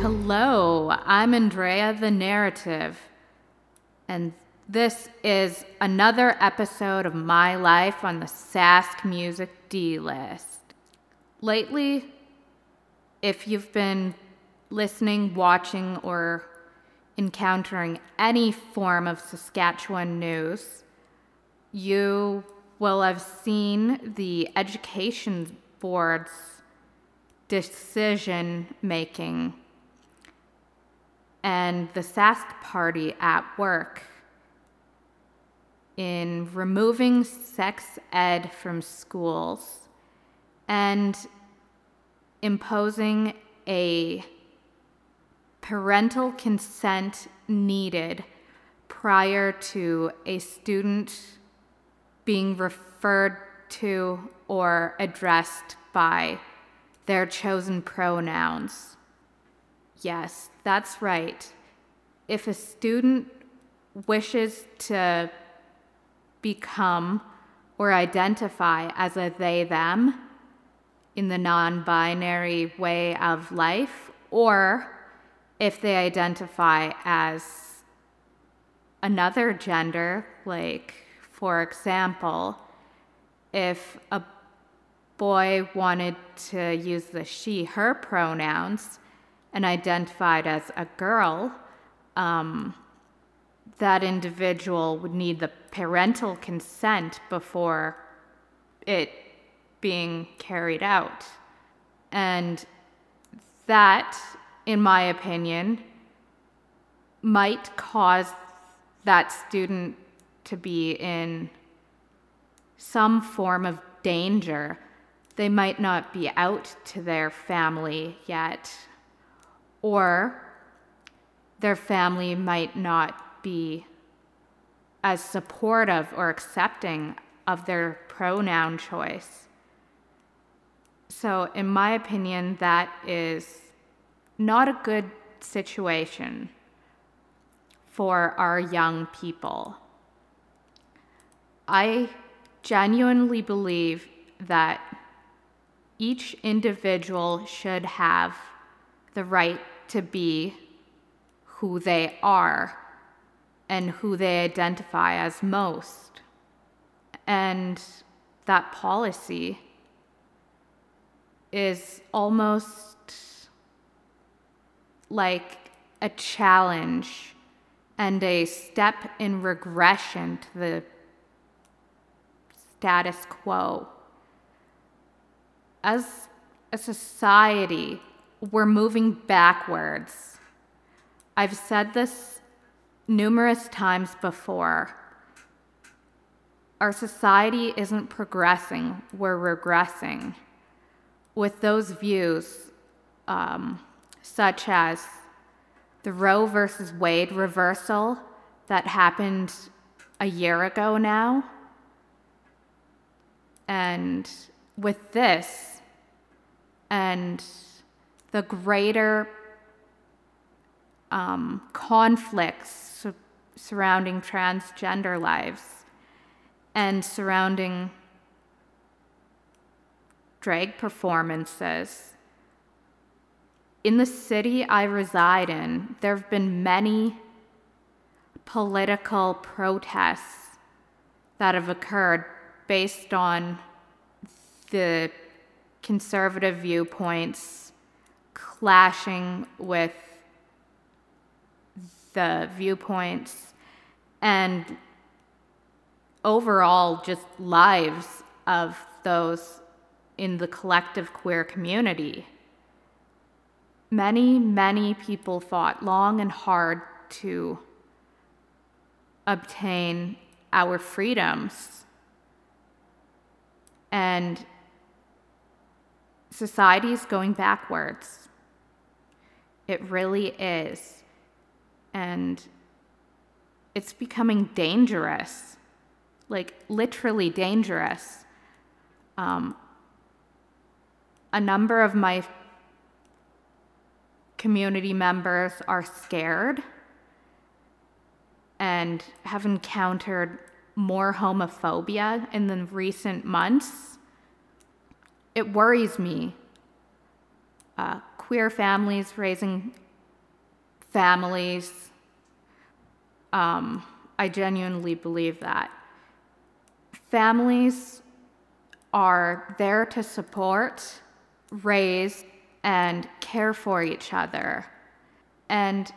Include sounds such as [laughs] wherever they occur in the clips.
Hello, I'm Andrea the Narrative, and this is another episode of my life on the Sask Music D list. Lately, if you've been listening, watching, or encountering any form of Saskatchewan news, you will have seen the Education Board's decision making and the Sask Party at work in removing sex ed from schools and imposing a parental consent needed prior to a student being referred to or addressed by their chosen pronouns. Yes, that's right. If a student wishes to become or identify as a they them in the non binary way of life, or if they identify as another gender, like, for example, if a boy wanted to use the she her pronouns and identified as a girl, um, that individual would need the parental consent before it being carried out. And that, in my opinion, might cause that student to be in some form of danger. They might not be out to their family yet, or their family might not be as supportive or accepting of their pronoun choice. So, in my opinion, that is not a good situation for our young people. I genuinely believe that each individual should have the right to be who they are and who they identify as most. And that policy is almost like a challenge and a step in regression to the status quo. As a society, we're moving backwards. I've said this numerous times before. Our society isn't progressing, we're regressing. With those views, um, such as the Roe versus Wade reversal that happened a year ago now, and with this, and the greater um, conflicts surrounding transgender lives and surrounding drag performances. In the city I reside in, there have been many political protests that have occurred based on the conservative viewpoints clashing with the viewpoints and overall just lives of those in the collective queer community. Many, many people fought long and hard to obtain our freedoms. And society is going backwards. It really is. And it's becoming dangerous, like literally dangerous. Um, a number of my community members are scared and have encountered more homophobia in the recent months. it worries me. Uh, queer families raising families. Um, I genuinely believe that. Families are there to support, raise, and care for each other. And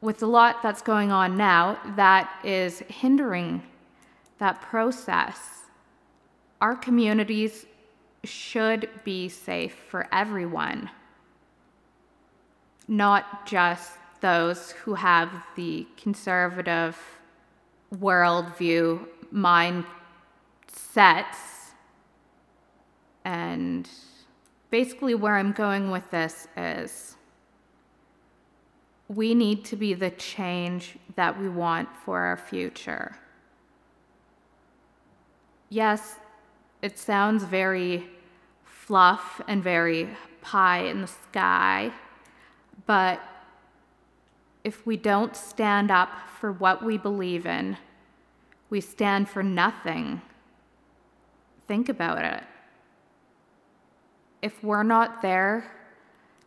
with a lot that's going on now, that is hindering that process. Our communities should be safe for everyone, not just those who have the conservative worldview mindsets. And basically, where I'm going with this is we need to be the change that we want for our future. Yes, it sounds very fluff and very pie in the sky, but if we don't stand up for what we believe in, we stand for nothing. Think about it. If we're not there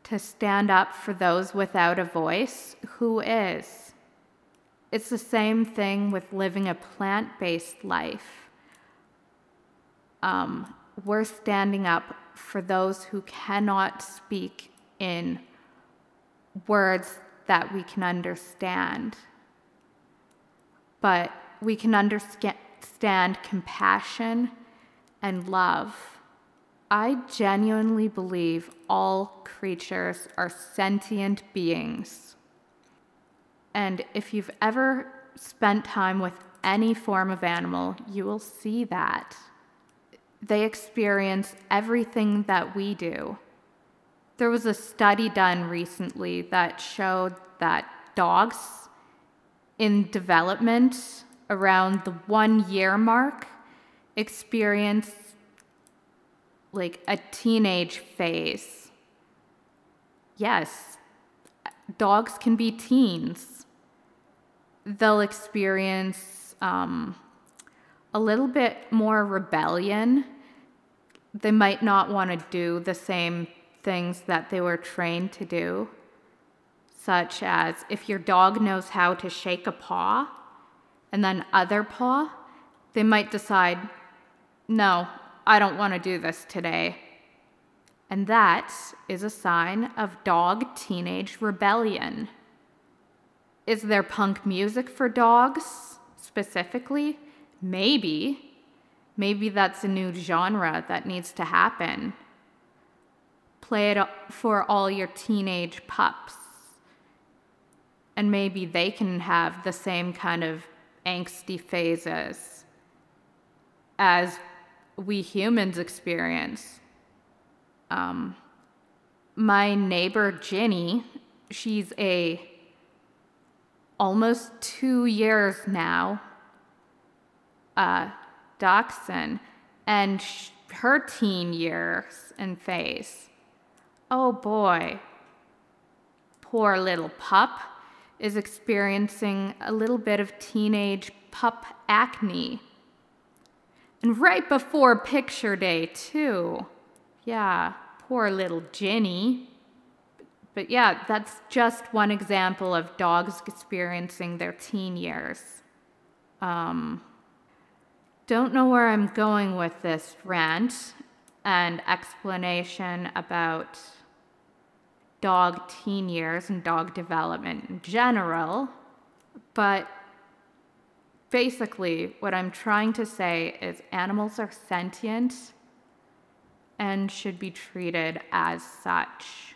to stand up for those without a voice, who is? It's the same thing with living a plant based life. Um, we're standing up for those who cannot speak in words that we can understand. But we can understand compassion and love. I genuinely believe all creatures are sentient beings. And if you've ever spent time with any form of animal, you will see that. They experience everything that we do. There was a study done recently that showed that dogs in development around the one year mark experience like a teenage phase. Yes, dogs can be teens. They'll experience um, a little bit more rebellion. They might not want to do the same things that they were trained to do, such as if your dog knows how to shake a paw and then other paw, they might decide, no, I don't want to do this today. And that is a sign of dog teenage rebellion. Is there punk music for dogs specifically? Maybe. Maybe that's a new genre that needs to happen. Play it for all your teenage pups. And maybe they can have the same kind of angsty phases as we humans experience. Um, my neighbor Ginny, she's a almost two years now uh, dachshund, and sh- her teen years and phase Oh boy, poor little pup is experiencing a little bit of teenage pup acne. And right before picture day, too. Yeah, poor little Ginny. But yeah, that's just one example of dogs experiencing their teen years. Um, don't know where I'm going with this rant and explanation about dog teen years and dog development in general, but basically, what I'm trying to say is animals are sentient and should be treated as such.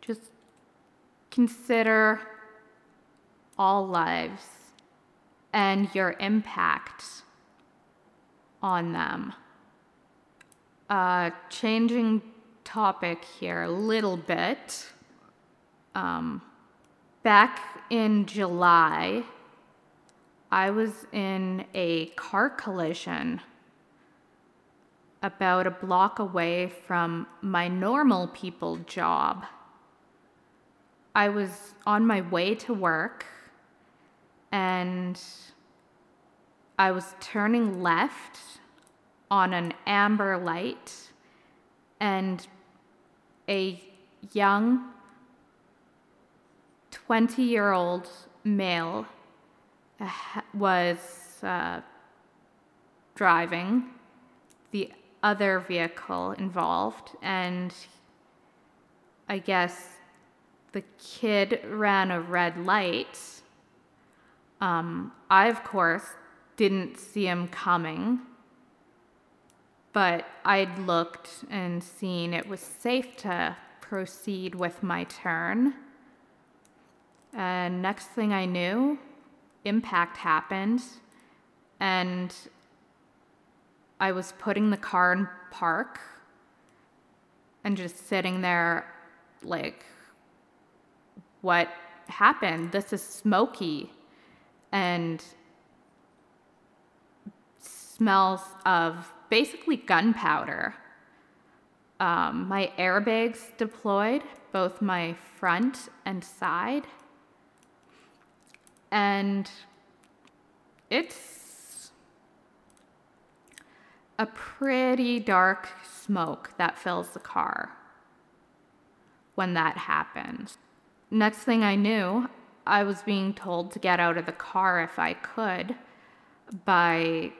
Just consider all lives and your impact on them. Uh, changing topic here a little bit. Um, back in July, I was in a car collision about a block away from my normal people job. I was on my way to work and I was turning left on an amber light and a young 20 year old male uh, was uh, driving the other vehicle involved, and I guess the kid ran a red light. Um, I, of course, didn't see him coming, but I'd looked and seen it was safe to proceed with my turn. And next thing I knew, impact happened, and I was putting the car in park and just sitting there like, what happened? This is smoky and smells of basically gunpowder. Um, my airbags deployed, both my front and side. And it's a pretty dark smoke that fills the car when that happened. Next thing I knew, I was being told to get out of the car if I could by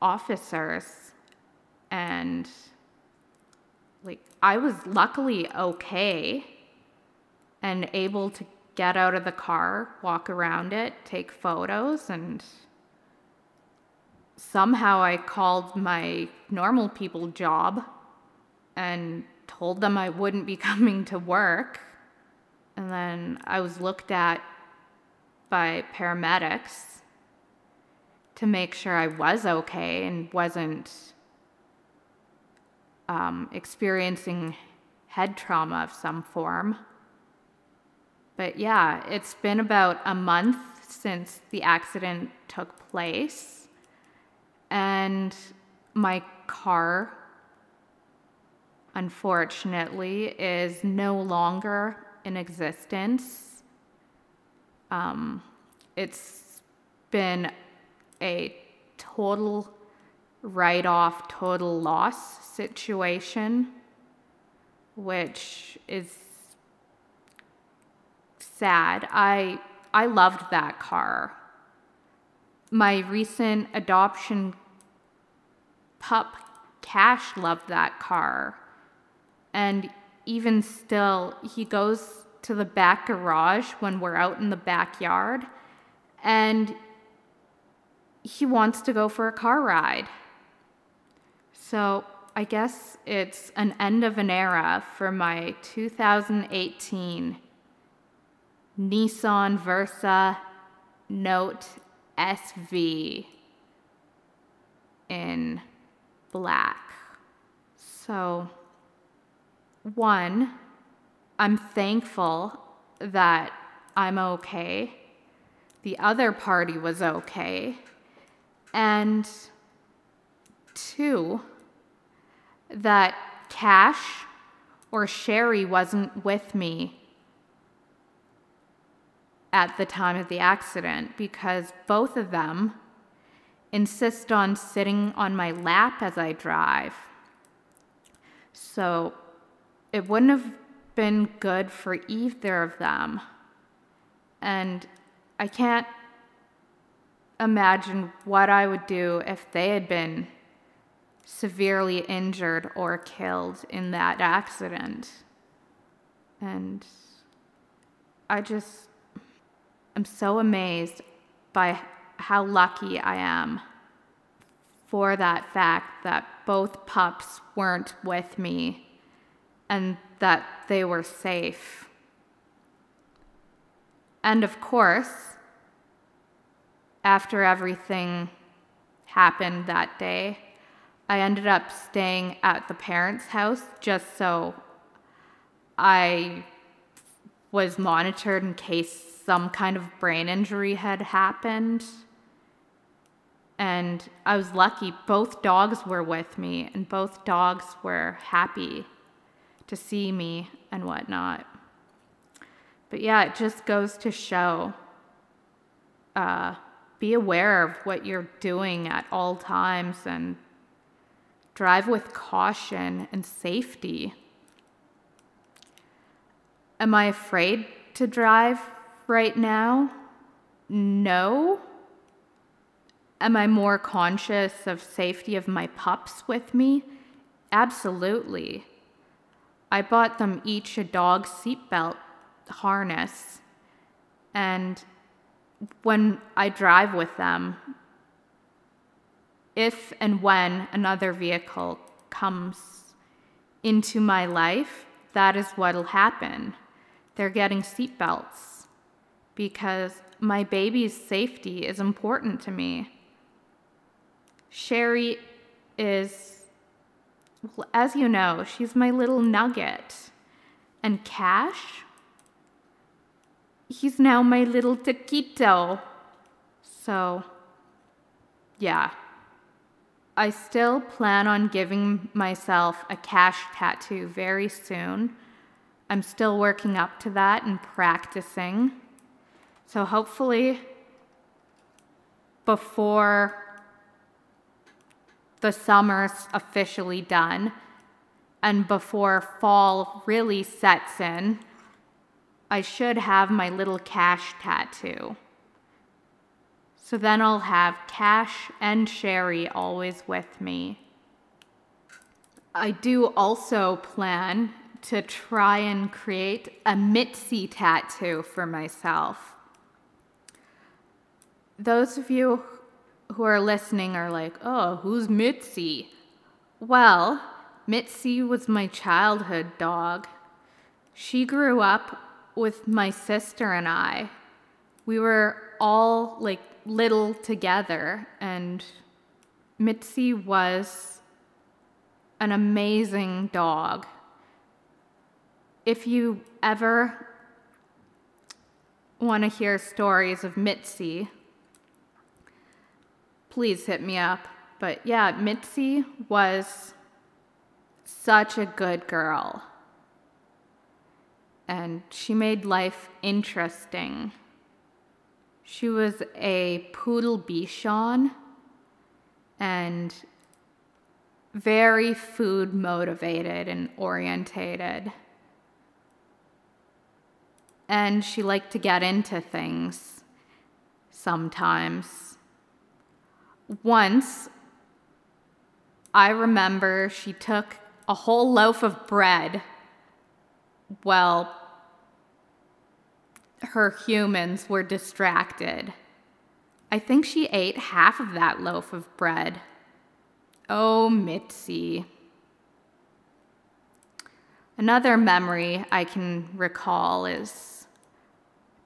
officers and like I was luckily okay and able to get out of the car, walk around it, take photos, and somehow I called my normal people job and told them I wouldn't be [laughs] coming to work. And then I was looked at by paramedics to make sure I was okay and wasn't um, experiencing head trauma of some form. But yeah, it's been about a month since the accident took place. And my car, unfortunately, is no longer in existence. Um, it's been a total write off, total loss situation, which is sad. I I loved that car. My recent adoption pup Cash loved that car. And even still, he goes to the back garage when we're out in the backyard and he wants to go for a car ride. So I guess it's an end of an era for my 2018 Nissan Versa Note SV in black. So, one, I'm thankful that I'm okay. The other party was okay. And two, that Cash or Sherry wasn't with me at the time of the accident because both of them insist on sitting on my lap as I drive. So it wouldn't have been good for either of them. And I can't imagine what I would do if they had been severely injured or killed in that accident. And I just am so amazed by how lucky I am for that fact that both pups weren't with me and that they were safe. And of course, after everything happened that day, I ended up staying at the parents' house just so I was monitored in case some kind of brain injury had happened. And I was lucky, both dogs were with me, and both dogs were happy to see me and whatnot. But yeah, it just goes to show uh, be aware of what you're doing at all times and drive with caution and safety. Am I afraid to drive right now? No. Am I more conscious of safety of my pups with me? Absolutely. I bought them each a dog seatbelt harness. And when I drive with them, if and when another vehicle comes into my life, that is what'll happen. They're getting seatbelts because my baby's safety is important to me. Sherry is, well, as you know, she's my little nugget. And Cash, he's now my little taquito. So, yeah. I still plan on giving myself a cash tattoo very soon. I'm still working up to that and practicing. So hopefully, before the summer's officially done and before fall really sets in, I should have my little cash tattoo. So then I'll have Cash and Sherry always with me. I do also plan to try and create a Mitzi tattoo for myself. Those of you who are listening are like, oh, who's Mitzi? Well, Mitzi was my childhood dog. She grew up with my sister and I. We were all like little together, and Mitzi was an amazing dog. If you ever want to hear stories of Mitzi, please hit me up. But yeah, Mitzi was such a good girl. And she made life interesting. She was a poodle bichon and very food motivated and orientated. And she liked to get into things sometimes. Once, I remember she took a whole loaf of bread. Well, her humans were distracted. I think she ate half of that loaf of bread. Oh, Mitzi. Another memory I can recall is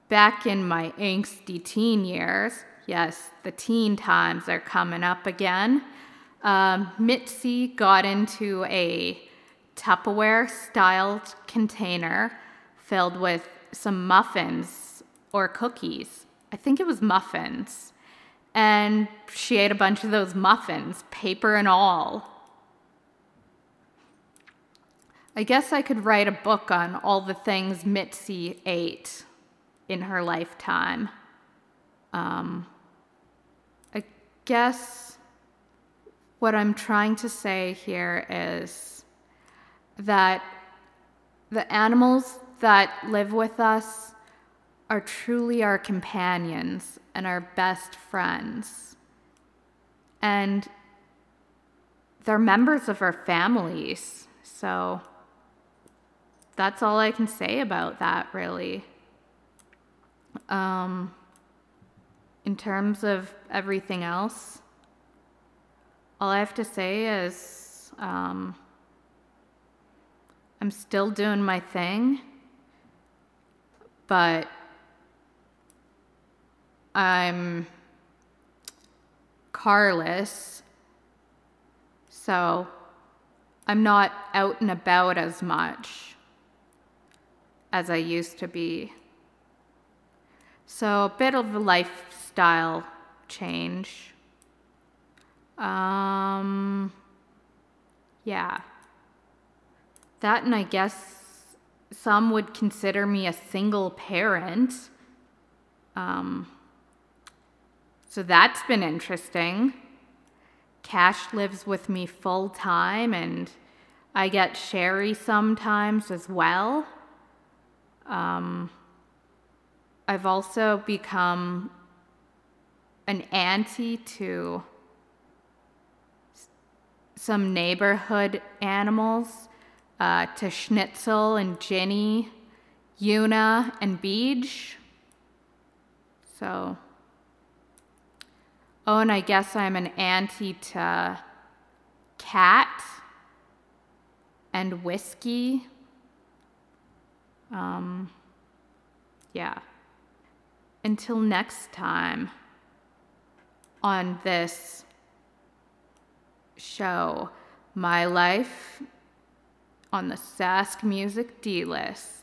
back in my angsty teen years. Yes, the teen times are coming up again. Um, Mitzi got into a Tupperware styled container filled with some muffins or cookies. I think it was muffins. And she ate a bunch of those muffins, paper and all. I guess I could write a book on all the things Mitzi ate in her lifetime. Um, I guess what I'm trying to say here is that the animals that live with us are truly our companions and our best friends. And they're members of our families. So that's all I can say about that, really. Um, in terms of everything else, all I have to say is um, I'm still doing my thing but I'm carless, so I'm not out and about as much as I used to be. So, a bit of a lifestyle change. Um, yeah. That, and I guess some would consider me a single parent. Um, so that's been interesting. Cash lives with me full time, and I get Sherry sometimes as well. Um, I've also become an auntie to some neighborhood animals, uh, to Schnitzel and Ginny, Yuna and Beej. So, oh, and I guess I'm an auntie to Cat and Whiskey. Um, yeah. Until next time on this show, My Life on the Sask Music D List.